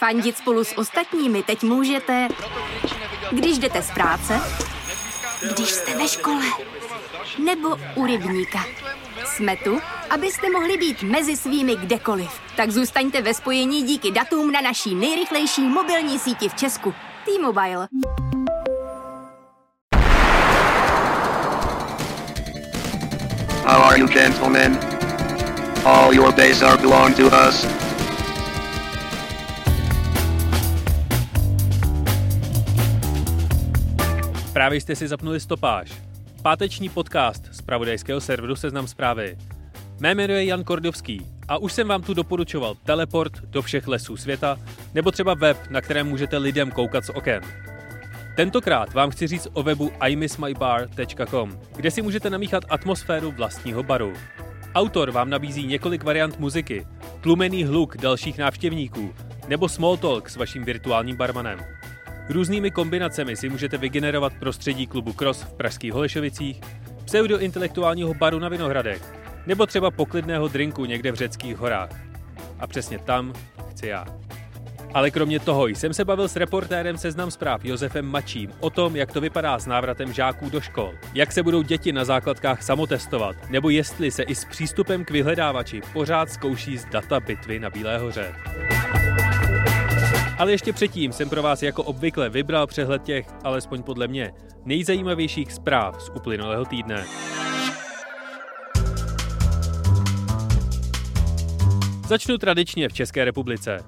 Fandit spolu s ostatními teď můžete, když jdete z práce, když jste ve škole, nebo u rybníka. Jsme tu, abyste mohli být mezi svými kdekoliv. Tak zůstaňte ve spojení díky datům na naší nejrychlejší mobilní síti v Česku. T-Mobile. How are you, gentlemen? All your days are belong to us. Právě jste si zapnuli stopáž. Páteční podcast z pravodajského serveru Seznam zprávy. Mé jméno je Jan Kordovský a už jsem vám tu doporučoval teleport do všech lesů světa nebo třeba web, na kterém můžete lidem koukat z oken. Tentokrát vám chci říct o webu imissmybar.com, kde si můžete namíchat atmosféru vlastního baru. Autor vám nabízí několik variant muziky, tlumený hluk dalších návštěvníků nebo small talk s vaším virtuálním barmanem. Různými kombinacemi si můžete vygenerovat prostředí klubu Cross v pražských Holešovicích, pseudointelektuálního baru na Vinohradech, nebo třeba poklidného drinku někde v řeckých horách. A přesně tam chci já. Ale kromě toho jsem se bavil s reportérem Seznam zpráv Josefem Mačím o tom, jak to vypadá s návratem žáků do škol, jak se budou děti na základkách samotestovat, nebo jestli se i s přístupem k vyhledávači pořád zkouší z data bitvy na Bílé hoře. Ale ještě předtím jsem pro vás jako obvykle vybral přehled těch, alespoň podle mě, nejzajímavějších zpráv z uplynulého týdne. Začnu tradičně v České republice.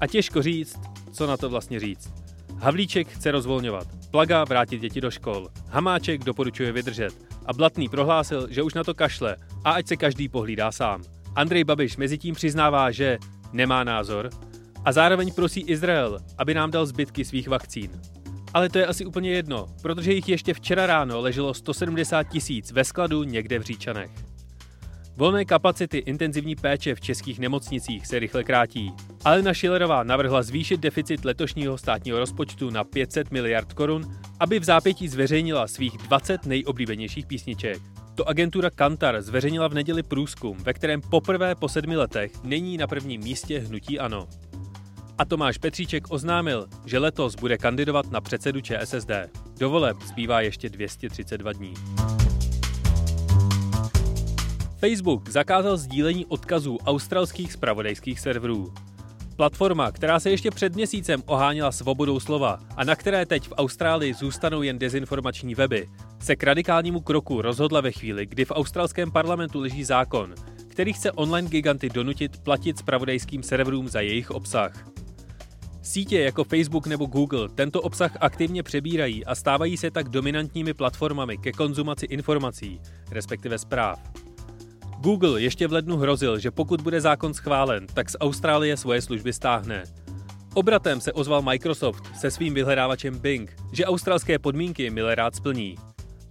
A těžko říct, co na to vlastně říct. Havlíček chce rozvolňovat, Plaga vrátit děti do škol, Hamáček doporučuje vydržet a Blatný prohlásil, že už na to kašle a ať se každý pohlídá sám. Andrej Babiš mezi tím přiznává, že nemá názor a zároveň prosí Izrael, aby nám dal zbytky svých vakcín. Ale to je asi úplně jedno, protože jich ještě včera ráno leželo 170 tisíc ve skladu někde v Říčanech. Volné kapacity intenzivní péče v českých nemocnicích se rychle krátí. Alena Schillerová navrhla zvýšit deficit letošního státního rozpočtu na 500 miliard korun, aby v zápětí zveřejnila svých 20 nejoblíbenějších písniček. To agentura Kantar zveřejnila v neděli průzkum, ve kterém poprvé po sedmi letech není na prvním místě hnutí ANO. A Tomáš Petříček oznámil, že letos bude kandidovat na předsedu ČSSD. Do voleb zbývá ještě 232 dní. Facebook zakázal sdílení odkazů australských spravodajských serverů. Platforma, která se ještě před měsícem oháněla svobodou slova a na které teď v Austrálii zůstanou jen dezinformační weby, se k radikálnímu kroku rozhodla ve chvíli, kdy v australském parlamentu leží zákon, který chce online giganty donutit platit spravodajským serverům za jejich obsah. Sítě jako Facebook nebo Google tento obsah aktivně přebírají a stávají se tak dominantními platformami ke konzumaci informací, respektive zpráv. Google ještě v lednu hrozil, že pokud bude zákon schválen, tak z Austrálie svoje služby stáhne. Obratem se ozval Microsoft se svým vyhledávačem Bing, že australské podmínky milé rád splní.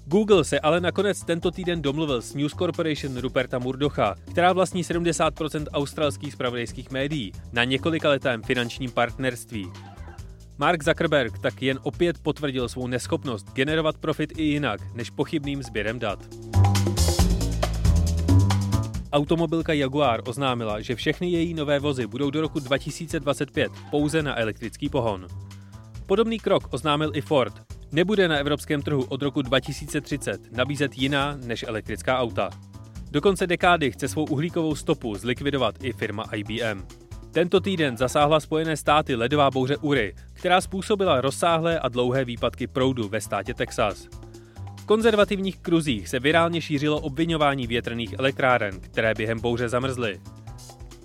Google se ale nakonec tento týden domluvil s News Corporation Ruperta Murdocha, která vlastní 70% australských spravodajských médií, na několika letém finančním partnerství. Mark Zuckerberg tak jen opět potvrdil svou neschopnost generovat profit i jinak než pochybným sběrem dat. Automobilka Jaguar oznámila, že všechny její nové vozy budou do roku 2025 pouze na elektrický pohon. Podobný krok oznámil i Ford. Nebude na evropském trhu od roku 2030 nabízet jiná než elektrická auta. Do konce dekády chce svou uhlíkovou stopu zlikvidovat i firma IBM. Tento týden zasáhla Spojené státy ledová bouře Uri, která způsobila rozsáhlé a dlouhé výpadky proudu ve státě Texas. V konzervativních kruzích se virálně šířilo obvinování větrných elektráren, které během bouře zamrzly.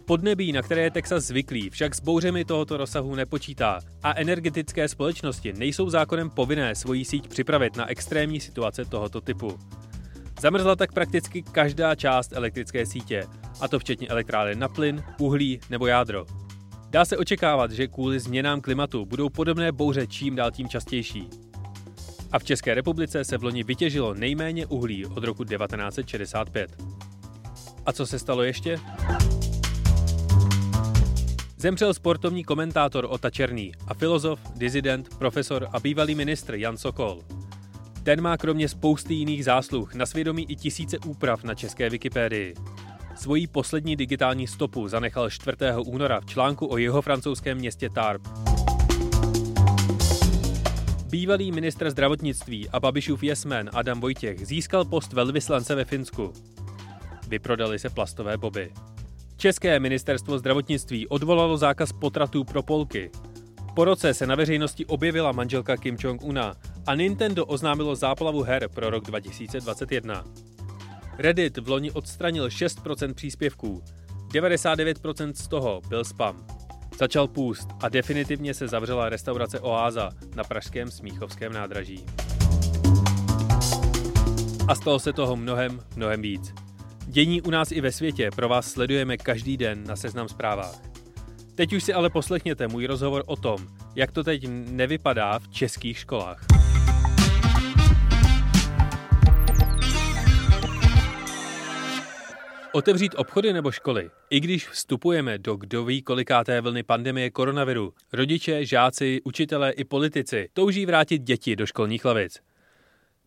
Podnebí, na které je Texas zvyklý, však s bouřemi tohoto rozsahu nepočítá a energetické společnosti nejsou zákonem povinné svoji síť připravit na extrémní situace tohoto typu. Zamrzla tak prakticky každá část elektrické sítě, a to včetně elektráren na plyn, uhlí nebo jádro. Dá se očekávat, že kvůli změnám klimatu budou podobné bouře čím dál tím častější. A v České republice se v loni vytěžilo nejméně uhlí od roku 1965. A co se stalo ještě? Zemřel sportovní komentátor Ota Černý a filozof, dizident, profesor a bývalý ministr Jan Sokol. Ten má kromě spousty jiných zásluh na svědomí i tisíce úprav na české Wikipédii. Svojí poslední digitální stopu zanechal 4. února v článku o jeho francouzském městě Tarbes. Bývalý ministr zdravotnictví a Babišův jesmen Adam Vojtěch získal post velvyslance ve Finsku. Vyprodali se plastové boby. České ministerstvo zdravotnictví odvolalo zákaz potratů pro Polky. Po roce se na veřejnosti objevila manželka Kim Jong-una a Nintendo oznámilo záplavu her pro rok 2021. Reddit v loni odstranil 6% příspěvků. 99% z toho byl spam. Začal půst a definitivně se zavřela restaurace Oáza na pražském Smíchovském nádraží. A stalo se toho mnohem, mnohem víc. Dění u nás i ve světě pro vás sledujeme každý den na Seznam zprávách. Teď už si ale poslechněte můj rozhovor o tom, jak to teď nevypadá v českých školách. Otevřít obchody nebo školy, i když vstupujeme do kdo ví kolikáté vlny pandemie koronaviru, rodiče, žáci, učitelé i politici touží vrátit děti do školních lavic.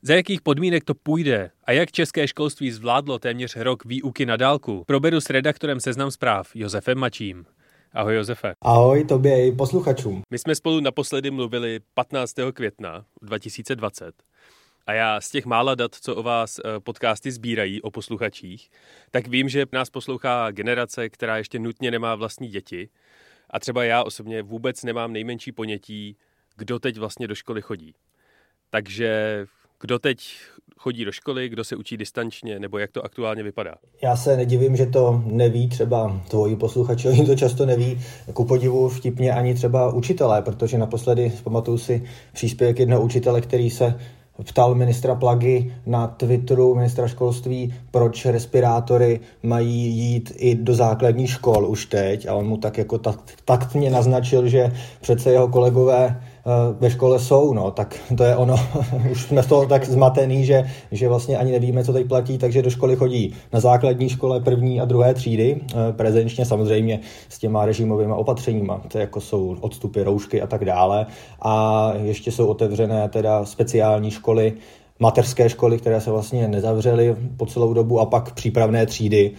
Za jakých podmínek to půjde a jak české školství zvládlo téměř rok výuky na dálku, proberu s redaktorem Seznam zpráv Josefem Mačím. Ahoj Josefe. Ahoj tobě i posluchačům. My jsme spolu naposledy mluvili 15. května 2020 a já z těch mála dat, co o vás eh, podcasty sbírají o posluchačích, tak vím, že nás poslouchá generace, která ještě nutně nemá vlastní děti. A třeba já osobně vůbec nemám nejmenší ponětí, kdo teď vlastně do školy chodí. Takže kdo teď chodí do školy, kdo se učí distančně, nebo jak to aktuálně vypadá? Já se nedivím, že to neví třeba tvoji posluchači, oni to často neví, ku podivu vtipně ani třeba učitelé, protože naposledy pamatuju si příspěvek jednoho učitele, který se ptal ministra Plagy na Twitteru, ministra školství, proč respirátory mají jít i do základních škol už teď a on mu tak jako taktně naznačil, že přece jeho kolegové ve škole jsou, no, tak to je ono, už jsme z toho tak zmatený, že, že vlastně ani nevíme, co teď platí, takže do školy chodí na základní škole první a druhé třídy, eh, prezenčně samozřejmě s těma režimovými opatřeníma, to jako jsou odstupy, roušky a tak dále. A ještě jsou otevřené teda speciální školy, mateřské školy, které se vlastně nezavřely po celou dobu a pak přípravné třídy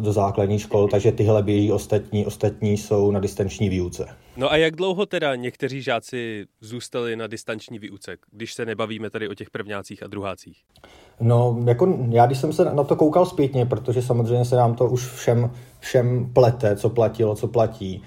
do základní škol, takže tyhle běží ostatní, ostatní jsou na distanční výuce. No a jak dlouho teda někteří žáci zůstali na distanční výuce, když se nebavíme tady o těch prvňácích a druhácích? No, jako já když jsem se na to koukal zpětně, protože samozřejmě se nám to už všem, všem plete, co platilo, co platí.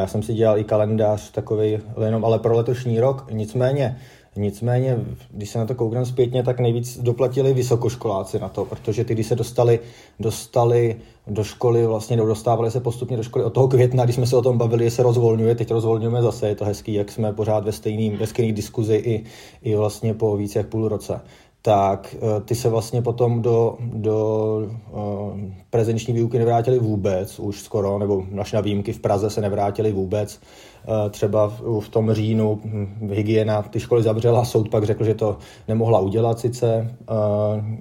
Já jsem si dělal i kalendář takový jenom ale pro letošní rok, nicméně Nicméně, když se na to koukám zpětně, tak nejvíc doplatili vysokoškoláci na to, protože ty, když se dostali, dostali do školy, vlastně dostávali se postupně do školy od toho května, když jsme se o tom bavili, že se rozvolňuje, teď rozvolňujeme zase, je to hezký, jak jsme pořád ve stejným, ve stejný diskuzi i, i vlastně po více jak půl roce tak eh, ty se vlastně potom do, do uh, prezenční výuky nevrátili vůbec, už skoro, nebo naš na výjimky v Praze se nevrátili vůbec. Uh, třeba v, tom říjnu hm, hygiena ty školy zavřela, soud pak řekl, že to nemohla udělat sice, uh,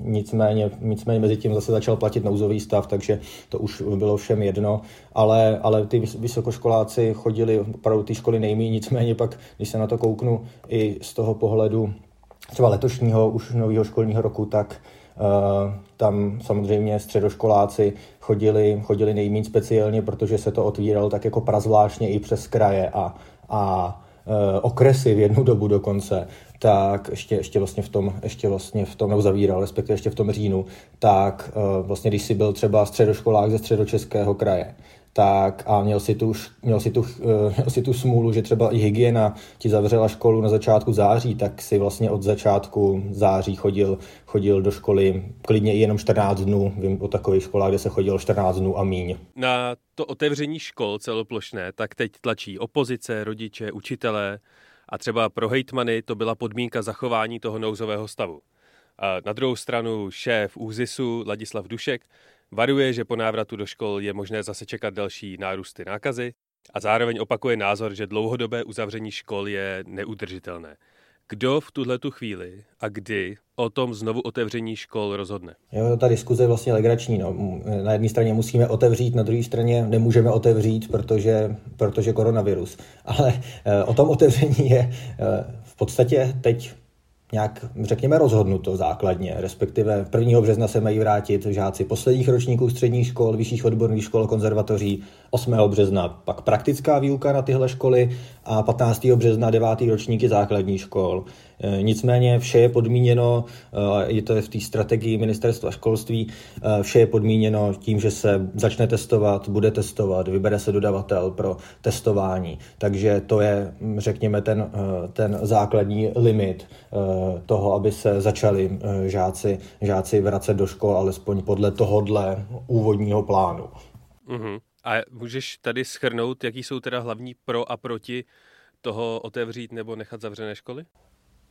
nicméně, nicméně mezi tím zase začal platit nouzový stav, takže to už bylo všem jedno, ale, ale ty vysokoškoláci chodili opravdu ty školy nejmí, nicméně pak, když se na to kouknu i z toho pohledu třeba letošního už nového školního roku, tak tam samozřejmě středoškoláci chodili, chodili nejméně speciálně, protože se to otvíralo tak jako prazvláštně i přes kraje a, a uh, okresy v jednu dobu dokonce, tak ještě, ještě vlastně v tom, ještě vlastně v tom, nebo zavíral, respektive ještě v tom říjnu, tak uh, vlastně když si byl třeba středoškolák ze středočeského kraje, tak a měl si, tu, měl, si tu, eh, měl si tu smůlu, že třeba i hygiena ti zavřela školu na začátku září, tak si vlastně od začátku září chodil, chodil do školy klidně i jenom 14 dnů. Vím o takových školách, kde se chodil 14 dnů a míň. Na to otevření škol celoplošné, tak teď tlačí opozice, rodiče, učitelé a třeba pro hejtmany to byla podmínka zachování toho nouzového stavu. A na druhou stranu šéf ÚZISu Ladislav Dušek Varuje, že po návratu do škol je možné zase čekat další nárůsty nákazy a zároveň opakuje názor, že dlouhodobé uzavření škol je neudržitelné. Kdo v tuhle tu chvíli a kdy o tom znovu otevření škol rozhodne? Jo, ta diskuze je vlastně legrační. No. Na jedné straně musíme otevřít, na druhé straně nemůžeme otevřít, protože, protože koronavirus. Ale e, o tom otevření je e, v podstatě teď nějak, řekněme, rozhodnuto základně, respektive 1. března se mají vrátit žáci posledních ročníků středních škol, vyšších odborných škol, konzervatoří, 8. března pak praktická výuka na tyhle školy a 15. března 9. ročníky základních škol. E, nicméně vše je podmíněno, e, je to v té strategii ministerstva školství, e, vše je podmíněno tím, že se začne testovat, bude testovat, vybere se dodavatel pro testování. Takže to je, řekněme, ten, ten základní limit toho, aby se začali žáci, žáci vracet do škol, alespoň podle tohodle úvodního plánu. Mm-hmm. A můžeš tady schrnout, jaký jsou teda hlavní pro a proti toho otevřít nebo nechat zavřené školy?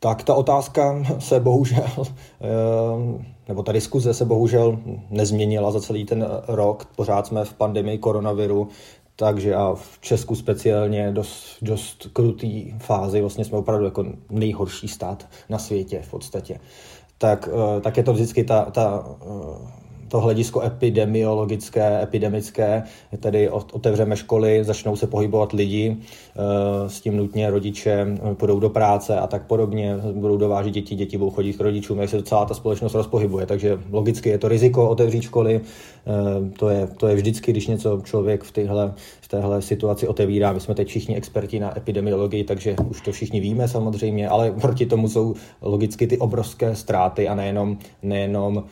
Tak ta otázka se bohužel, ehm, nebo ta diskuze se bohužel nezměnila za celý ten rok. Pořád jsme v pandemii koronaviru, takže a v Česku speciálně dost, dost krutý fázi, vlastně jsme opravdu jako nejhorší stát na světě v podstatě. Tak, eh, tak je to vždycky ta, ta eh, to hledisko epidemiologické, epidemické, tedy otevřeme školy, začnou se pohybovat lidi, eh, s tím nutně rodiče půjdou do práce a tak podobně, budou dovážet děti, děti budou chodit k rodičům, jak se celá ta společnost rozpohybuje. Takže logicky je to riziko otevřít školy, eh, to je, to je vždycky, když něco člověk v téhle, v téhle situaci otevírá. My jsme teď všichni experti na epidemiologii, takže už to všichni víme samozřejmě, ale proti tomu jsou logicky ty obrovské ztráty a nejenom, nejenom uh,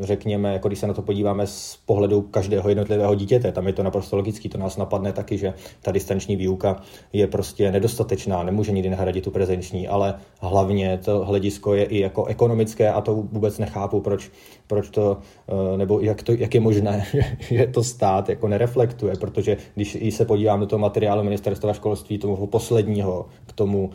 řekněme, jako když se na to podíváme z pohledu každého jednotlivého dítěte, tam je to naprosto logický, to nás napadne taky, že ta distanční výuka je prostě nedostatečná, nemůže nikdy nahradit tu prezenční, ale hlavně to hledisko je i jako ekonomické a to vůbec nechápu, proč, proč to, eh, nebo jak, to, jak je možné, že to stát jako nereflektuje, protože když se podívám do toho materiálu ministerstva školství, tomu posledního k tomu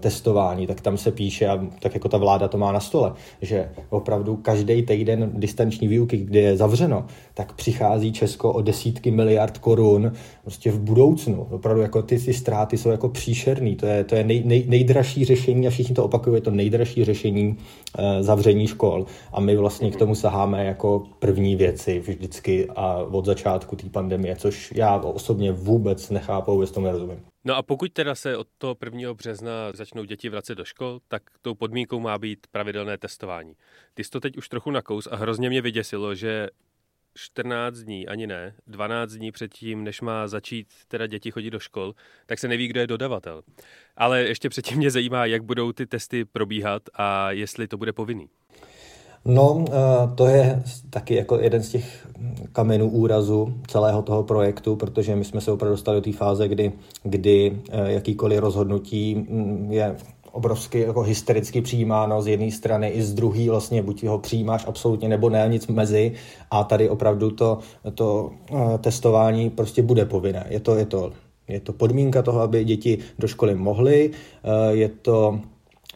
testování, tak tam se píše, a tak jako ta vláda to má na stole, že opravdu každý týden distanční výuky, kde je zavřeno, tak přichází Česko o desítky miliard korun prostě v budoucnu. Opravdu jako ty, ty ztráty jsou jako příšerný. To je, to je nej, nej, nejdražší řešení a všichni to opakují, je to nejdražší řešení e, zavření škol. A my vlastně k tomu saháme jako první věci vždycky a od začátku té pandemie, což já osobně vůbec nechápu, vůbec tomu nerozumím. No a pokud teda se od toho 1. března začnou děti vracet do škol, tak tou podmínkou má být pravidelné testování. Ty jsi to teď už trochu nakous a hrozně mě vyděsilo, že 14 dní, ani ne, 12 dní předtím, než má začít teda děti chodit do škol, tak se neví, kdo je dodavatel. Ale ještě předtím mě zajímá, jak budou ty testy probíhat a jestli to bude povinný. No, eh, to je taky jako jeden z těch kamenů úrazu celého toho projektu, protože my jsme se opravdu dostali do té fáze, kdy, kdy eh, jakýkoliv rozhodnutí mm, je obrovsky jako hystericky přijímáno z jedné strany i z druhé, vlastně buď ho přijímáš absolutně nebo ne, nic mezi a tady opravdu to, to eh, testování prostě bude povinné. Je to, je to, je to podmínka toho, aby děti do školy mohly, je to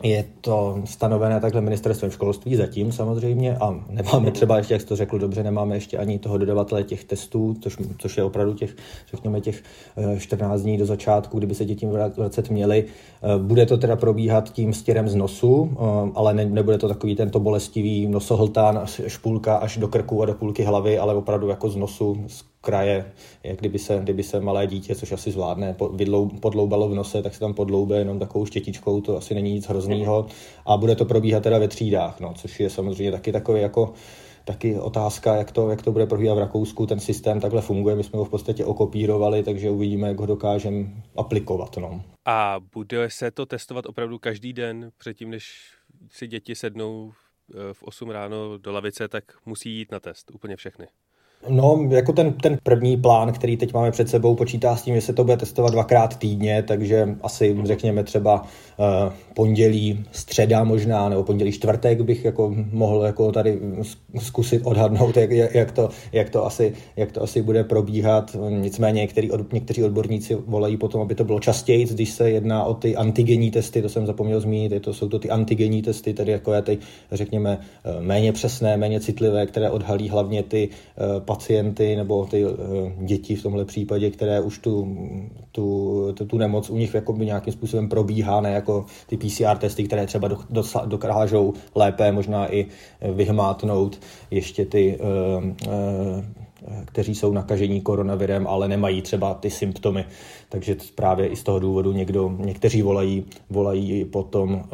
je to stanovené takhle ministerstvem školství zatím samozřejmě a nemáme třeba ještě, jak jsi to řekl dobře, nemáme ještě ani toho dodavatele těch testů, což, což je opravdu těch, řekněme, těch 14 eh, dní do začátku, kdyby se děti vracet měli. Eh, bude to teda probíhat tím stěrem z nosu, eh, ale ne, nebude to takový tento bolestivý nosohltán, špůlka až do krku a do půlky hlavy, ale opravdu jako z nosu, z kraje, jak kdyby se, kdyby se malé dítě, což asi zvládne, podloubalo v nose, tak se tam podloube jenom takovou štětičkou, to asi není nic hroznýho a bude to probíhat teda ve třídách, no, což je samozřejmě taky takový jako taky otázka, jak to, jak to bude probíhat v Rakousku. Ten systém takhle funguje, my jsme ho v podstatě okopírovali, takže uvidíme, jak ho dokážeme aplikovat. No. A bude se to testovat opravdu každý den předtím, než si děti sednou eh, v 8 ráno do lavice, tak musí jít na test úplně všechny. No, jako ten, ten první plán, který teď máme před sebou, počítá s tím, že se to bude testovat dvakrát týdně, takže asi řekněme třeba uh, pondělí, středa možná, nebo pondělí, čtvrtek bych jako mohl jako tady zkusit odhadnout, jak, jak, to, jak, to asi, jak to asi bude probíhat. Nicméně některý, od, někteří odborníci volají potom, aby to bylo častěji, když se jedná o ty antigenní testy, to jsem zapomněl zmínit, je to, jsou to ty antigenní testy, tedy jako ty, řekněme, eh, méně přesné, méně citlivé, které odhalí hlavně ty uh, pacienty nebo ty uh, děti v tomhle případě, které už tu, tu, tu, tu nemoc u nich jakoby nějakým způsobem probíhá, ne jako ty PCR testy, které třeba do, do, dokážou lépe možná i vyhmátnout ještě ty uh, kteří jsou nakažení koronavirem, ale nemají třeba ty symptomy. Takže právě i z toho důvodu někdo, někteří volají, volají potom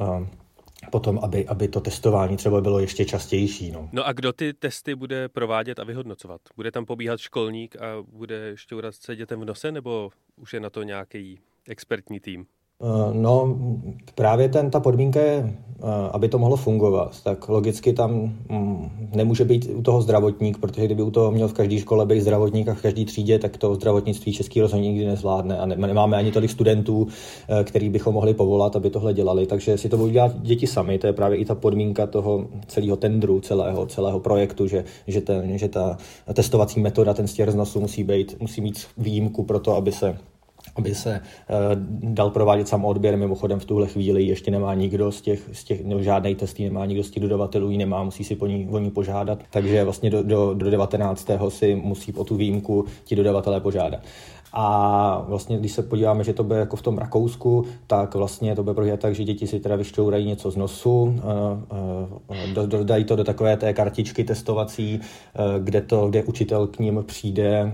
potom, aby, aby to testování třeba bylo ještě častější. No. no a kdo ty testy bude provádět a vyhodnocovat? Bude tam pobíhat školník a bude šťourat se dětem v nose, nebo už je na to nějaký expertní tým? Eh, no, právě ten, ta podmínka je, eh, aby to mohlo fungovat, tak logicky tam mm, nemůže být u toho zdravotník, protože kdyby u toho měl v každé škole být zdravotník a v každé třídě, tak to zdravotnictví český rozhodně nikdy nezvládne a nemáme ani tolik studentů, eh, který bychom mohli povolat, aby tohle dělali. Takže si to budou dělat děti sami, to je právě i ta podmínka toho celého tendru, celého, celého projektu, že, že, ten, že ta testovací metoda, ten stěr z nosu musí, být, musí mít výjimku pro to, aby se aby se uh, dal provádět samoodběr. Mimochodem v tuhle chvíli ještě nemá nikdo z těch, z těch no, žádný testy nemá nikdo z těch dodavatelů, ji nemá, musí si po ní, o ní požádat. Takže vlastně do, do, do 19. si musí o tu výjimku ti dodavatelé požádat. A vlastně, když se podíváme, že to bude jako v tom Rakousku, tak vlastně to bude probíhat tak, že děti si teda vyšťourají něco z nosu, eh, eh, dodají to do takové té kartičky testovací, eh, kde, to, kde učitel k ním přijde,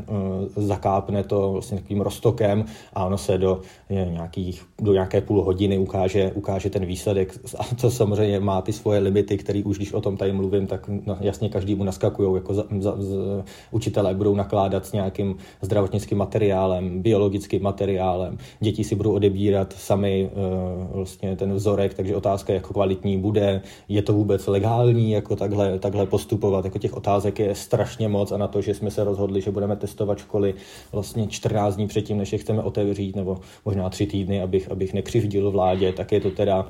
zakápne to vlastně takovým roztokem a ono se do, nějakých, do nějaké půl hodiny ukáže, ukáže ten výsledek. A samozřejmě má ty svoje limity, které už když o tom tady mluvím, tak jasně každému naskakují, jako za, za, za, učitelé budou nakládat s nějakým zdravotnickým materiálem, materiálem, biologickým materiálem. Děti si budou odebírat sami uh, vlastně ten vzorek, takže otázka jak kvalitní bude, je to vůbec legální, jako takhle, takhle postupovat. Jako těch otázek je strašně moc a na to, že jsme se rozhodli, že budeme testovat školy vlastně 14 dní předtím, než je chceme otevřít, nebo možná tři týdny, abych, abych nekřivdil vládě, tak je to teda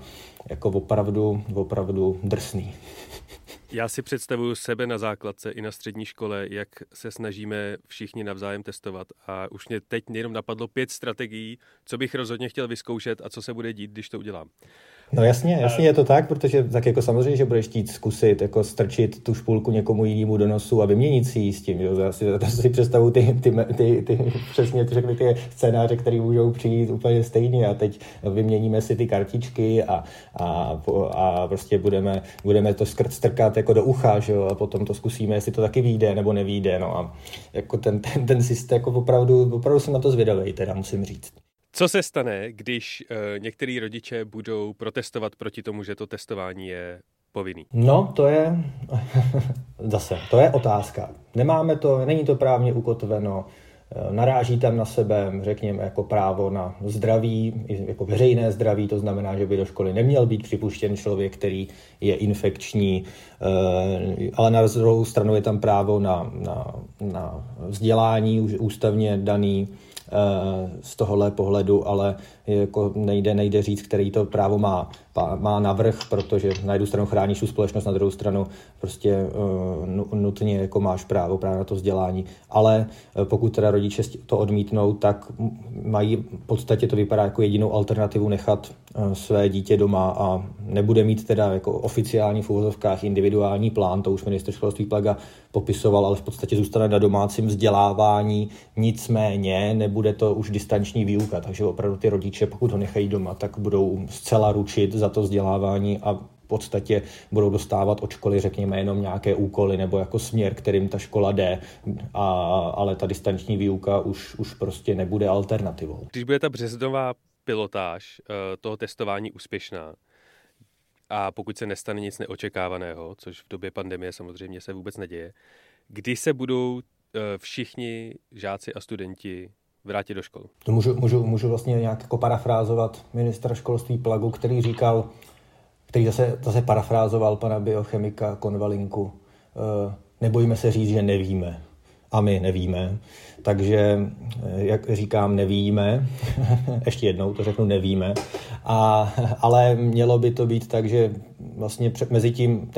jako opravdu, opravdu drsný. Já si představuju sebe na základce i na střední škole, jak se snažíme všichni navzájem testovat. A už mě teď jenom napadlo pět strategií, co bych rozhodně chtěl vyzkoušet a co se bude dít, když to udělám. No jasně, jasně je to tak, protože tak jako samozřejmě, že budeš chtít zkusit jako strčit tu špulku někomu jinému do nosu a vyměnit si ji s tím. Jo? Já si, si představu ty, ty, ty, ty, přesně ty, řekli, ty scénáře, které můžou přijít úplně stejně a teď vyměníme si ty kartičky a, a, a prostě budeme, budeme to skrt strkat jako do ucha, že jo? a potom to zkusíme, jestli to taky vyjde nebo nevíde. No a jako ten, ten, ten systém, jako opravdu, opravdu jsem na to zvědavý, teda musím říct. Co se stane, když uh, některý rodiče budou protestovat proti tomu, že to testování je povinný? No, to je zase, to je otázka. Nemáme to, není to právně ukotveno, eh, naráží tam na sebe, řekněme, jako právo na zdraví, jako veřejné zdraví, to znamená, že by do školy neměl být připuštěn člověk, který je infekční, eh, ale na druhou stranu je tam právo na, na, na vzdělání, už ústavně daný, z tohohle pohledu, ale jako nejde, nejde říct, který to právo má, má navrh, protože na jednu stranu chráníš tu společnost, na druhou stranu prostě uh, nutně jako máš právo právě na to vzdělání. Ale uh, pokud teda rodiče to odmítnou, tak mají v podstatě to vypadá jako jedinou alternativu nechat uh, své dítě doma a nebude mít teda jako oficiální v úvozovkách individuální plán, to už minister školství Plaga popisoval, ale v podstatě zůstane na domácím vzdělávání, nicméně nebude to už distanční výuka, takže opravdu ty rodiče, pokud ho nechají doma, tak budou zcela ručit za to vzdělávání a v podstatě budou dostávat od školy, řekněme, jenom nějaké úkoly nebo jako směr, kterým ta škola jde, a, ale ta distanční výuka už, už prostě nebude alternativou. Když bude ta březnová pilotáž eh, toho testování úspěšná, a pokud se nestane nic neočekávaného, což v době pandemie samozřejmě se vůbec neděje, kdy se budou eh, všichni žáci a studenti vrátit do škol? To můžu, můžu, můžu vlastně nějak jako parafrázovat ministra školství Plagu, který říkal, který zase, zase parafrázoval pana biochemika Konvalinku, eh, nebojíme se říct, že nevíme. A my nevíme. Takže, eh, jak říkám, nevíme. Ještě jednou to řeknu, nevíme. A, ale mělo by to být tak, že vlastně mezi tím,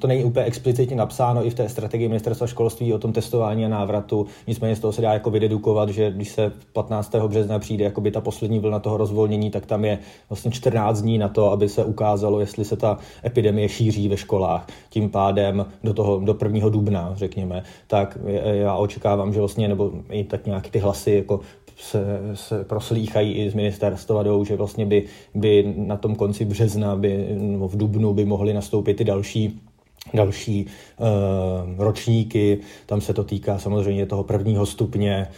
to není úplně explicitně napsáno i v té strategii ministerstva školství o tom testování a návratu, nicméně z toho se dá jako vydedukovat, že když se 15. března přijde jako by ta poslední vlna toho rozvolnění, tak tam je vlastně 14 dní na to, aby se ukázalo, jestli se ta epidemie šíří ve školách. Tím pádem do toho, do 1. dubna, řekněme, tak já očekávám, že vlastně, nebo i tak nějaký ty hlasy jako se, se proslýchají i z ministerstva že vlastně by, by na tom konci března, by, no v dubnu by mohly nastoupit ty další další uh, ročníky. Tam se to týká samozřejmě toho prvního stupně,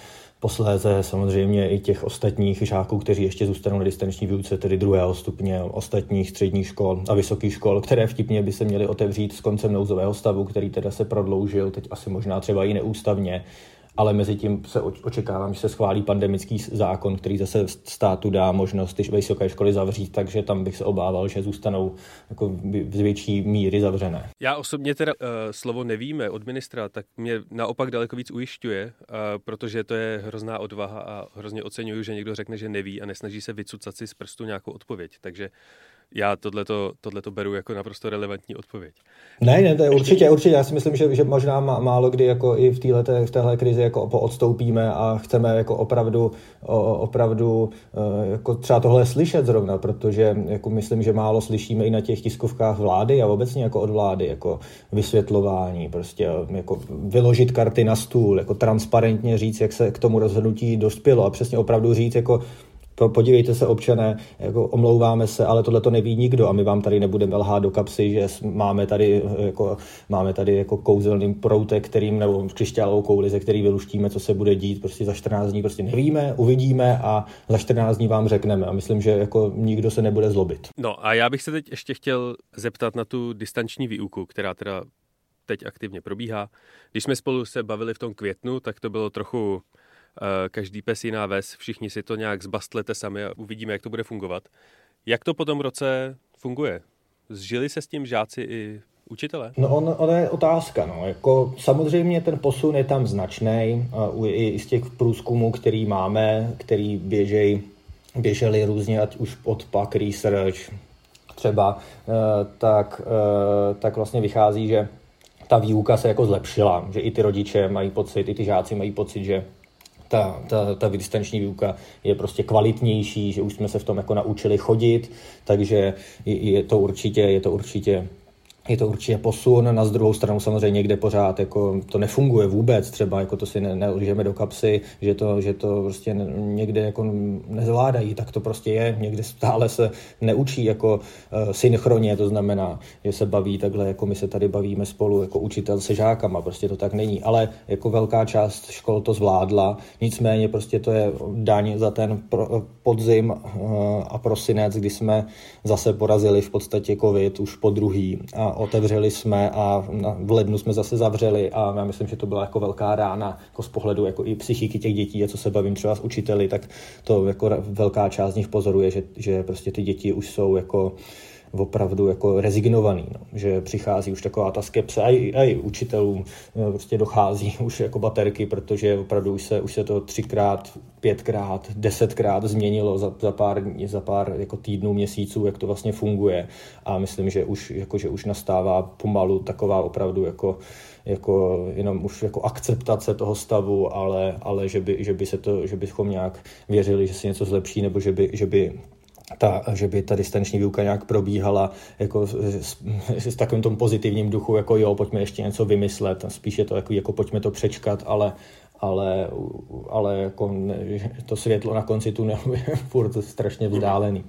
posléze samozřejmě i těch ostatních žáků, kteří ještě zůstanou na distanční výuce, tedy druhého stupně, ostatních středních škol a vysokých škol, které vtipně by se měly otevřít s koncem nouzového stavu, který teda se prodloužil, teď asi možná třeba i neústavně, ale mezi tím se očekávám, že se schválí pandemický zákon, který zase státu dá možnost ty vysoké školy zavřít, takže tam bych se obával, že zůstanou jako z větší míry zavřené. Já osobně teda uh, slovo nevíme od ministra, tak mě naopak daleko víc ujišťuje, uh, protože to je hrozná odvaha a hrozně oceňuju, že někdo řekne, že neví a nesnaží se vycucat si z prstu nějakou odpověď. Takže já tohleto, tohleto beru jako naprosto relevantní odpověď. Ne, ne, to je určitě, určitě. Já si myslím, že, že možná málo kdy jako i v, téhle, v téhle krizi jako odstoupíme a chceme jako opravdu, opravdu eh, jako třeba tohle slyšet zrovna, protože jako myslím, že málo slyšíme i na těch tiskovkách vlády a obecně jako od vlády, jako vysvětlování, prostě jako vyložit karty na stůl, jako transparentně říct, jak se k tomu rozhodnutí dospělo a přesně opravdu říct, jako podívejte se občané, jako omlouváme se, ale tohle to neví nikdo a my vám tady nebudeme lhát do kapsy, že máme tady jako, máme tady jako kouzelný proutek, kterým, nebo křišťálovou kouli, ze který vyluštíme, co se bude dít, prostě za 14 dní prostě nevíme, uvidíme a za 14 dní vám řekneme a myslím, že jako nikdo se nebude zlobit. No a já bych se teď ještě chtěl zeptat na tu distanční výuku, která teda teď aktivně probíhá. Když jsme spolu se bavili v tom květnu, tak to bylo trochu Eh, každý pes jiná ves, všichni si to nějak zbastlete sami a uvidíme, jak to bude fungovat. Jak to po tom roce funguje? Zžili se s tím žáci i učitele? No on, on je otázka. No. Jako, samozřejmě ten posun je tam značný. I z těch průzkumů, který máme, který běžej, běželi různě, ať už od PAK Research třeba, uh, tak, uh, tak vlastně vychází, že ta výuka se jako zlepšila, že i ty rodiče mají pocit, i ty žáci mají pocit, že ta, ta, ta distanční výuka je prostě kvalitnější, že už jsme se v tom jako naučili chodit, takže je, to určitě, je to určitě je to určitě posun, na druhou stranu samozřejmě někde pořád jako to nefunguje vůbec, třeba jako to si ne, nelžeme do kapsy, že to, že to prostě někde jako nezvládají, tak to prostě je, někde stále se neučí jako uh, synchronně, to znamená, že se baví takhle, jako my se tady bavíme spolu jako učitel se žákama, prostě to tak není, ale jako velká část škol to zvládla, nicméně prostě to je daň za ten pro, podzim uh, a prosinec, kdy jsme zase porazili v podstatě covid už po druhý. A otevřeli jsme a v lednu jsme zase zavřeli a já myslím, že to byla jako velká rána jako z pohledu jako i psychiky těch dětí a co se bavím třeba s učiteli, tak to jako velká část z nich pozoruje, že, že prostě ty děti už jsou jako opravdu jako rezignovaný, no. že přichází už taková ta skepse, a i, a i učitelům no, prostě dochází už jako baterky, protože opravdu už se, už se to třikrát, pětkrát, desetkrát změnilo za, za pár, za pár jako týdnů, měsíců, jak to vlastně funguje a myslím, že už, jako, že už nastává pomalu taková opravdu jako jako jenom už jako akceptace toho stavu, ale, ale že, by, že, by se to, že bychom nějak věřili, že se něco zlepší, nebo že by, že by ta, že by ta distanční výuka nějak probíhala jako s, s, takovým tom pozitivním duchu, jako jo, pojďme ještě něco vymyslet, spíše to jako, jako pojďme to přečkat, ale, ale, ale jako ne, to světlo na konci tunelu je furt strašně vzdálený.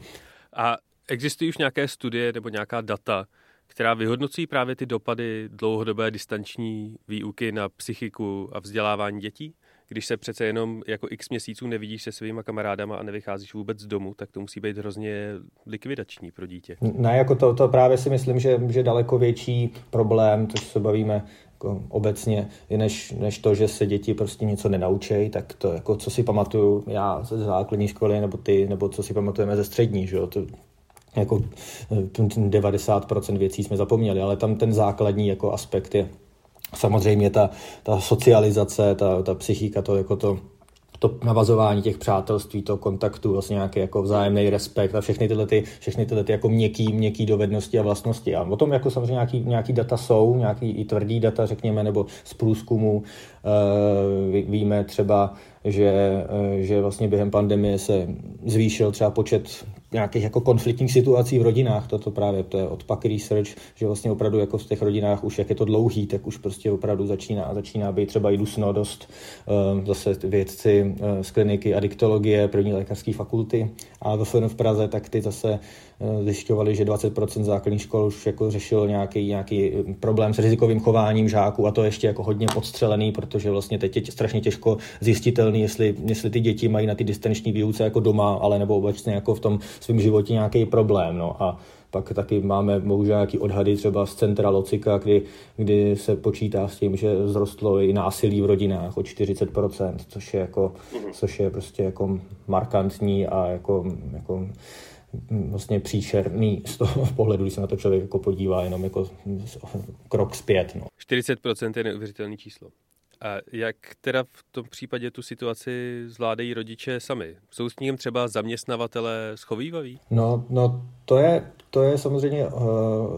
A existují už nějaké studie nebo nějaká data, která vyhodnocují právě ty dopady dlouhodobé distanční výuky na psychiku a vzdělávání dětí? Když se přece jenom jako x měsíců nevidíš se svýma kamarádama a nevycházíš vůbec z domu, tak to musí být hrozně likvidační pro dítě. Ne, jako to, to právě si myslím, že, že daleko větší problém, to se bavíme jako obecně, než, než to, že se děti prostě něco nenaučejí, tak to, jako co si pamatuju já ze základní školy, nebo ty, nebo co si pamatujeme ze střední, že jo, to, jako 90% věcí jsme zapomněli, ale tam ten základní jako aspekt je Samozřejmě ta, ta socializace, ta, ta psychika, to jako to, to navazování těch přátelství, to kontaktu, vlastně nějaký jako vzájemný respekt a všechny tyhle, ty, všechny tyhle ty jako měkký, měkký dovednosti a vlastnosti. A o tom jako samozřejmě nějaký, nějaký data jsou, nějaký i tvrdý data, řekněme, nebo z průzkumu e, víme třeba, že, e, že vlastně během pandemie se zvýšil třeba počet nějakých jako konfliktních situací v rodinách, toto právě, to je od Pack Research, že vlastně opravdu jako v těch rodinách už jak je to dlouhý, tak už prostě opravdu začíná, začíná být třeba i dusno dost uh, zase vědci uh, z kliniky adiktologie, první lékařské fakulty a v Praze, tak ty zase zjišťovali, že 20% základních škol už jako řešilo nějaký, nějaký problém s rizikovým chováním žáků a to ještě jako hodně podstřelený, protože vlastně teď je strašně těžko zjistitelný, jestli, jestli ty děti mají na ty distanční výuce jako doma, ale nebo obecně jako v tom svém životě nějaký problém. No. A pak taky máme bohužel nějaký odhady třeba z centra Locika, kdy, kdy se počítá s tím, že zrostlo i násilí v rodinách o 40%, což je, jako, mhm. což je prostě jako markantní a jako, jako vlastně příšerný z toho pohledu, když se na to člověk jako podívá jenom jako krok zpět. No. 40% je neuvěřitelné číslo. A jak teda v tom případě tu situaci zvládají rodiče sami? Jsou s ním třeba zaměstnavatele schovývaví? No, no to, je, to je samozřejmě uh,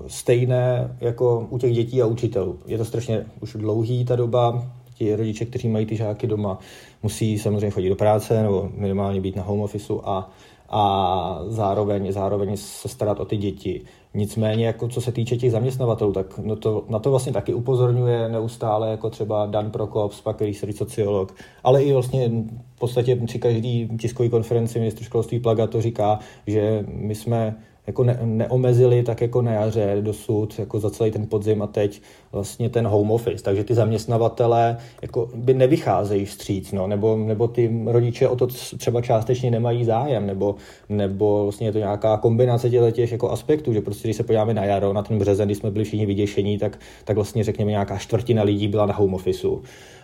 stejné jako u těch dětí a učitelů. Je to strašně už dlouhý ta doba, ti rodiče, kteří mají ty žáky doma, musí samozřejmě chodit do práce nebo minimálně být na home officeu a a zároveň, zároveň se starat o ty děti. Nicméně, jako co se týče těch zaměstnavatelů, tak no to, na to vlastně taky upozorňuje neustále jako třeba Dan Prokop, pak research sociolog, ale i vlastně v podstatě při každý tiskové konferenci ministr školství Plaga to říká, že my jsme jako ne, neomezili tak jako na jaře dosud, jako za celý ten podzim a teď vlastně ten home office. Takže ty zaměstnavatele jako by nevycházejí vstříc, no, nebo, nebo ty rodiče o to třeba částečně nemají zájem, nebo, nebo vlastně je to nějaká kombinace těch jako aspektů, že prostě když se podíváme na jaro, na ten březen, kdy jsme byli všichni vyděšení, tak, tak vlastně řekněme nějaká čtvrtina lidí byla na home officeu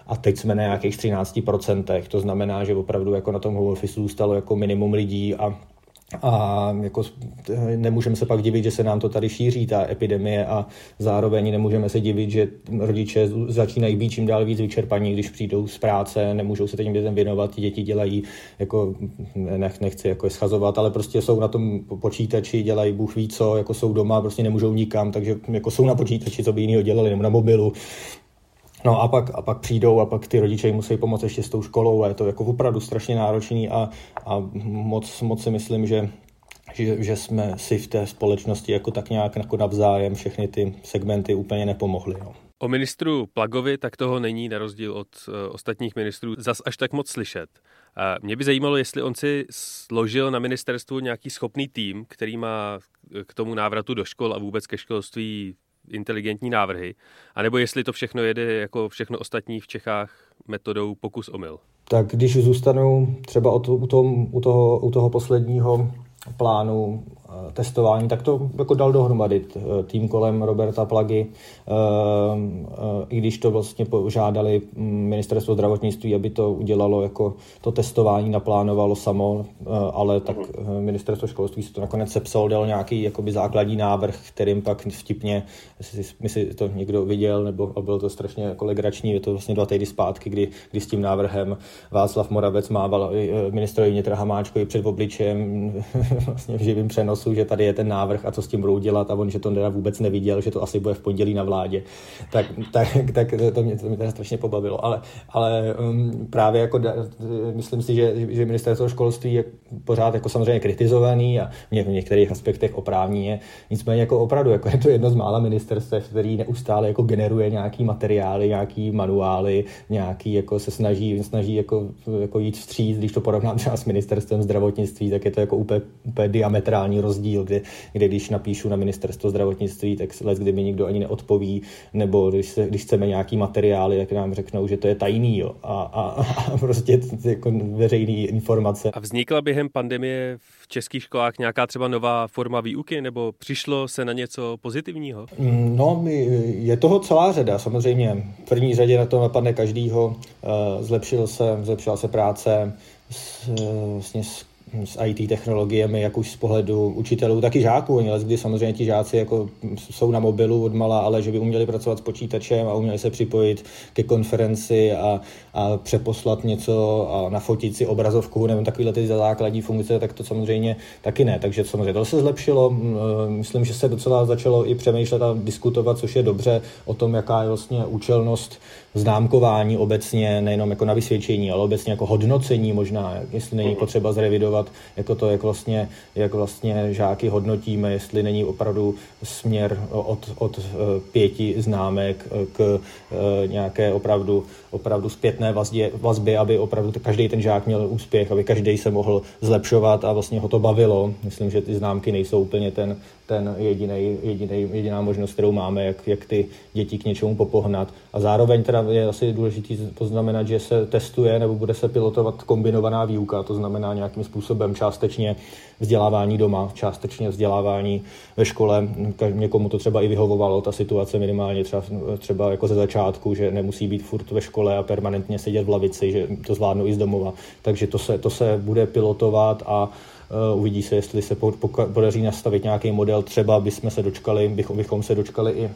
a teď jsme na nějakých 13%, to znamená, že opravdu jako na tom home office zůstalo jako minimum lidí a a jako nemůžeme se pak divit, že se nám to tady šíří, ta epidemie a zároveň nemůžeme se divit, že rodiče začínají být čím dál víc vyčerpaní, když přijdou z práce, nemůžou se těm dětem věnovat, děti dělají, jako nech, nechci jako je schazovat, ale prostě jsou na tom počítači, dělají Bůh ví co, jako jsou doma, prostě nemůžou nikam, takže jako jsou na počítači, co by jiného dělali, nebo na mobilu, No a pak, a pak přijdou a pak ty rodiče jim musí pomoct ještě s tou školou a je to jako opravdu strašně náročný a, a moc, moc si myslím, že, že, že jsme si v té společnosti jako tak nějak jako navzájem všechny ty segmenty úplně nepomohli. No. O ministru Plagovi tak toho není na rozdíl od uh, ostatních ministrů zas až tak moc slyšet. Uh, mě by zajímalo, jestli on si složil na ministerstvu nějaký schopný tým, který má k tomu návratu do škol a vůbec ke školství inteligentní návrhy, anebo jestli to všechno jede jako všechno ostatní v Čechách metodou pokus omyl. Tak když zůstanu třeba u, tom, u, toho, u toho posledního plánu Eh, testování, tak to jako dal dohromady eh, tým kolem Roberta Plagy, eh, i když to vlastně požádali mm, ministerstvo zdravotnictví, aby to udělalo jako to testování naplánovalo samo, ale tak mhm. ministerstvo školství si to nakonec sepsal, dal nějaký jakoby základní návrh, kterým pak vtipně, jestli si to někdo viděl, nebo byl to strašně jako legrační, je to vlastně dva týdny zpátky, kdy, kdy s tím návrhem Václav Moravec mával ministrovi vnitra Hamáčkovi před obličejem vlastně v živým přenosu že tady je ten návrh a co s tím budou dělat a on, že to teda vůbec neviděl, že to asi bude v pondělí na vládě. Tak, tak, tak to, mě, to mě teda strašně pobavilo. Ale, ale um, právě jako da, myslím si, že, že ministerstvo školství je pořád jako samozřejmě kritizovaný a v některých aspektech oprávněně. Nicméně jako opravdu jako je to jedno z mála ministerstev, který neustále jako generuje nějaký materiály, nějaký manuály, nějaký jako se snaží, snaží jako, jako jít vstříc, když to porovnám třeba s ministerstvem zdravotnictví, tak je to jako úplně, úplně diametrální rozdíl, kde, kde když napíšu na ministerstvo zdravotnictví, tak let, kdyby nikdo ani neodpoví, nebo když, se, když chceme nějaký materiály, tak nám řeknou, že to je tajný jo, a, a, a prostě jako veřejný informace. A vznikla během pandemie v českých školách nějaká třeba nová forma výuky, nebo přišlo se na něco pozitivního? Mm, no, je toho celá řada. Samozřejmě v první řadě na to napadne každýho. Eh, zlepšil se, zlepšila se práce s, vlastně s IT technologiemi, jak už z pohledu učitelů, tak i žáků. Oni kdy samozřejmě ti žáci jako jsou na mobilu od mala, ale že by uměli pracovat s počítačem a uměli se připojit ke konferenci a, a přeposlat něco a nafotit si obrazovku nebo takovéhle ty základní funkce, tak to samozřejmě taky ne. Takže samozřejmě to se zlepšilo. Myslím, že se docela začalo i přemýšlet a diskutovat, což je dobře, o tom, jaká je vlastně účelnost známkování obecně, nejenom jako na vysvědčení, ale obecně jako hodnocení možná, jestli není potřeba zrevidovat jako to, jak vlastně, jak vlastně žáky hodnotíme, jestli není opravdu směr od, od pěti známek k nějaké opravdu, opravdu zpětné vazbě, vazby, aby opravdu každý ten žák měl úspěch, aby každý se mohl zlepšovat a vlastně ho to bavilo. Myslím, že ty známky nejsou úplně ten, ten jediný, jediný, jediná možnost, kterou máme, jak, jak ty děti k něčemu popohnat. A zároveň teda je asi důležité poznamenat, že se testuje nebo bude se pilotovat kombinovaná výuka, to znamená nějakým způsobem částečně vzdělávání doma, částečně vzdělávání ve škole. Někomu to třeba i vyhovovalo, ta situace minimálně třeba, třeba jako ze začátku, že nemusí být furt ve škole a permanentně sedět v lavici, že to zvládnou i z domova. Takže to se, to se bude pilotovat a Uh, uvidí se, jestli se podaří nastavit nějaký model, třeba bychom se dočkali, bychom se dočkali i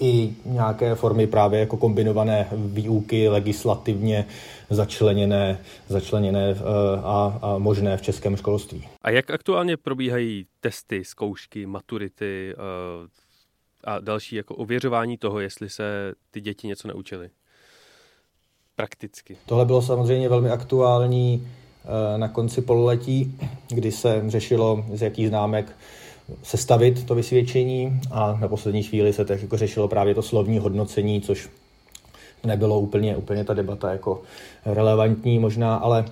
i nějaké formy právě jako kombinované výuky legislativně začleněné, začleněné uh, a, a možné v českém školství. A jak aktuálně probíhají testy, zkoušky, maturity uh, a další jako ověřování toho, jestli se ty děti něco naučily? Prakticky. Tohle bylo samozřejmě velmi aktuální Eh, na konci pololetí, kdy se řešilo, z jakých známek sestavit to vysvědčení a na poslední chvíli se tak jako řešilo právě to slovní hodnocení, což nebylo úplně, úplně ta debata jako relevantní možná, ale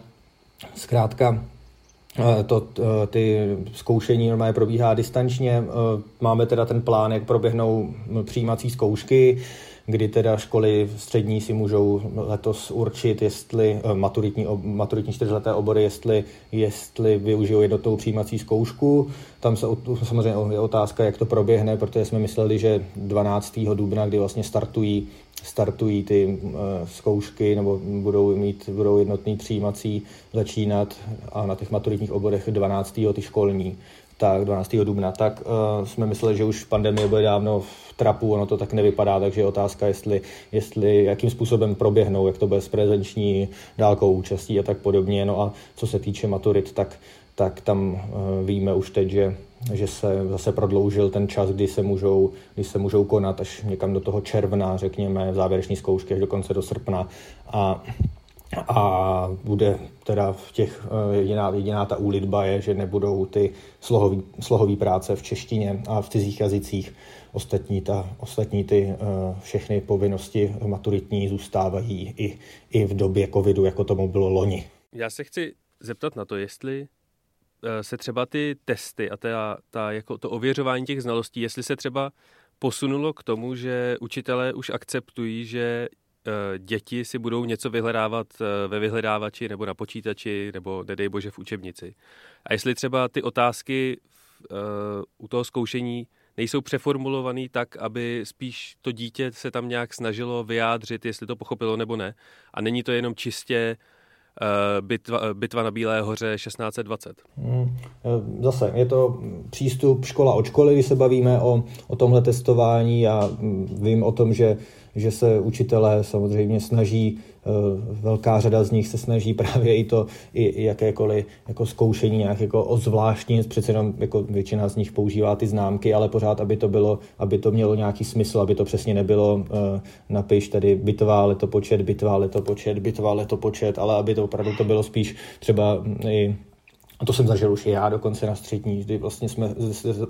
zkrátka eh, to, eh, ty zkoušení normálně probíhá distančně. Máme teda ten plán, jak proběhnou přijímací zkoušky kdy teda školy střední si můžou letos určit, jestli eh, maturitní, maturitní čtyřleté obory, jestli, jestli využijou jednotnou přijímací zkoušku. Tam se samozřejmě je otázka, jak to proběhne, protože jsme mysleli, že 12. dubna, kdy vlastně startují startují ty uh, zkoušky nebo budou mít budou jednotný přijímací začínat a na těch maturitních oborech 12. ty školní tak 12. dubna, tak uh, jsme mysleli, že už pandemie bude dávno v trapu, ono to tak nevypadá, takže je otázka, jestli, jestli jakým způsobem proběhnou, jak to bude s prezenční dálkou účastí a tak podobně. No a co se týče maturit, tak, tak tam uh, víme už teď, že, že se zase prodloužil ten čas, kdy se můžou, kdy se můžou konat až někam do toho června, řekněme, závěreční zkoušky až do konce do srpna. A a bude teda v těch, eh, jediná, jediná ta úlitba je, že nebudou ty slohový, slohový práce v češtině a v cizích jazycích. Ostatní, ta, ostatní ty eh, všechny povinnosti maturitní zůstávají i, i v době covidu, jako tomu bylo loni. Já se chci zeptat na to, jestli eh, se třeba ty testy a ta, ta, jako to ověřování těch znalostí, jestli se třeba posunulo k tomu, že učitelé už akceptují, že děti si budou něco vyhledávat eh, ve vyhledávači nebo na počítači nebo nedej bože v učebnici. A jestli třeba ty otázky eh, u toho zkoušení nejsou přeformulovaný tak, aby spíš to dítě se tam nějak snažilo vyjádřit, jestli to pochopilo nebo ne. A není to jenom čistě bitva, bitva na Bílé hoře 1620. Hmm. Zase, je to přístup škola od školy, když se bavíme o, o tomhle testování. Já mm, vím o tom, že že se učitelé samozřejmě snaží, eh, velká řada z nich se snaží právě i to, i jakékoliv jako zkoušení nějak jako ozvláštní, přece jenom jako většina z nich používá ty známky, ale pořád, aby to bylo, aby to mělo nějaký smysl, aby to přesně nebylo eh, napiš tady bitvá letopočet, bitvá letopočet, bitvá letopočet, ale aby to opravdu to bylo spíš třeba i a to jsem zažil už i já dokonce na střední, kdy vlastně jsme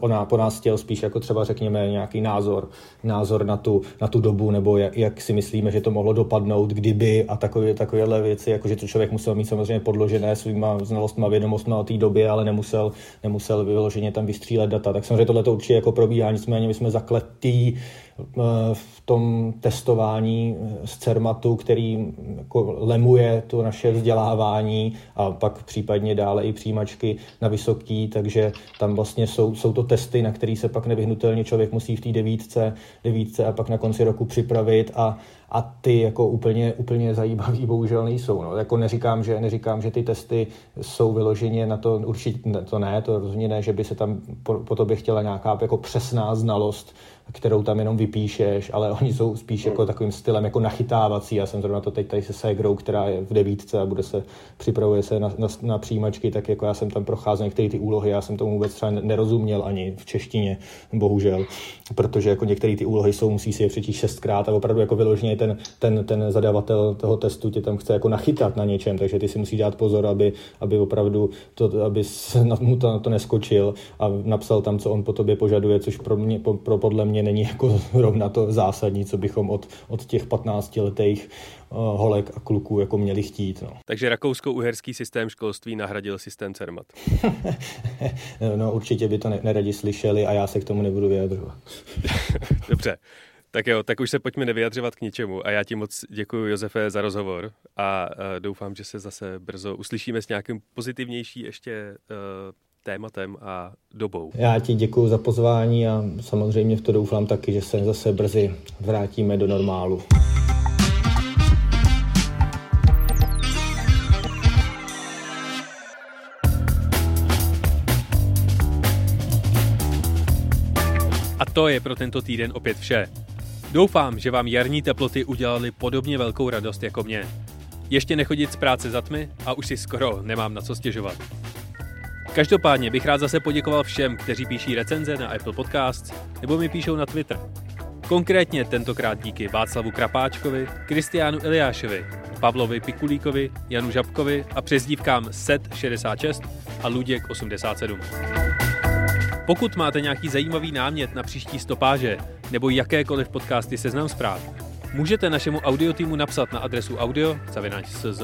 ona po nás chtěl spíš jako třeba řekněme nějaký názor, názor na tu, na tu dobu, nebo jak, jak, si myslíme, že to mohlo dopadnout, kdyby a takové, takovéhle věci, jako že to člověk musel mít samozřejmě podložené svýma znalostma, vědomostma o té době, ale nemusel, nemusel vyloženě tam vystřílet data. Tak samozřejmě tohle to určitě jako probíhá, nicméně my jsme zakletí v tom testování z CERMATu, který jako lemuje to naše vzdělávání a pak případně dále i přijímačky na vysoký, takže tam vlastně jsou, jsou to testy, na který se pak nevyhnutelně člověk musí v té devítce, devítce a pak na konci roku připravit a, a ty jako úplně, úplně zajímavý bohužel nejsou. No. Jako neříkám, že, neříkám, že ty testy jsou vyloženě na to, určitě to ne, to rozhodně ne, že by se tam po, po tobě chtěla nějaká jako přesná znalost kterou tam jenom vypíšeš, ale oni jsou spíš jako takovým stylem jako nachytávací. Já jsem zrovna to teď tady se Segrou, která je v devítce a bude se, připravuje se na, na, na přijímačky, tak jako já jsem tam procházel některé ty úlohy, já jsem tomu vůbec třeba nerozuměl ani v češtině, bohužel, protože jako některé ty úlohy jsou, musí si je přečíst šestkrát a opravdu jako vyloženě ten, ten, ten zadavatel toho testu tě tam chce jako nachytat na něčem, takže ty si musíš dát pozor, aby, aby opravdu to, aby mu to, to neskočil a napsal tam, co on po tobě požaduje, což pro, mě, pro podle mě není jako rovna to zásadní, co bychom od, od těch 15 letých uh, holek a kluků jako měli chtít. No. Takže rakousko-uherský systém školství nahradil systém CERMAT. no určitě by to neradi slyšeli a já se k tomu nebudu vyjadřovat. Dobře. Tak jo, tak už se pojďme nevyjadřovat k ničemu. A já ti moc děkuji, Josefe, za rozhovor a doufám, že se zase brzo uslyšíme s nějakým pozitivnější ještě uh, tématem a dobou. Já ti děkuji za pozvání a samozřejmě v to doufám taky, že se zase brzy vrátíme do normálu. A to je pro tento týden opět vše. Doufám, že vám jarní teploty udělali podobně velkou radost jako mě. Ještě nechodit z práce za tmy a už si skoro nemám na co stěžovat. Každopádně bych rád zase poděkoval všem, kteří píší recenze na Apple Podcasts nebo mi píšou na Twitter. Konkrétně tentokrát díky Václavu Krapáčkovi, Kristiánu Eliášovi, Pavlovi Pikulíkovi, Janu Žabkovi a přezdívkám SET66 a Luděk 87. Pokud máte nějaký zajímavý námět na příští stopáže nebo jakékoliv podcasty seznam zpráv, můžete našemu audiotýmu napsat na adresu audio.cz.cz.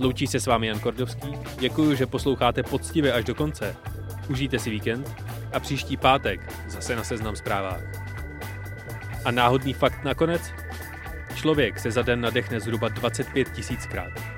Loučí se s vámi Jan Kordovský, děkuji, že posloucháte poctivě až do konce. Užijte si víkend a příští pátek zase na seznam zprávách. A náhodný fakt nakonec? Člověk se za den nadechne zhruba 25 tisíckrát.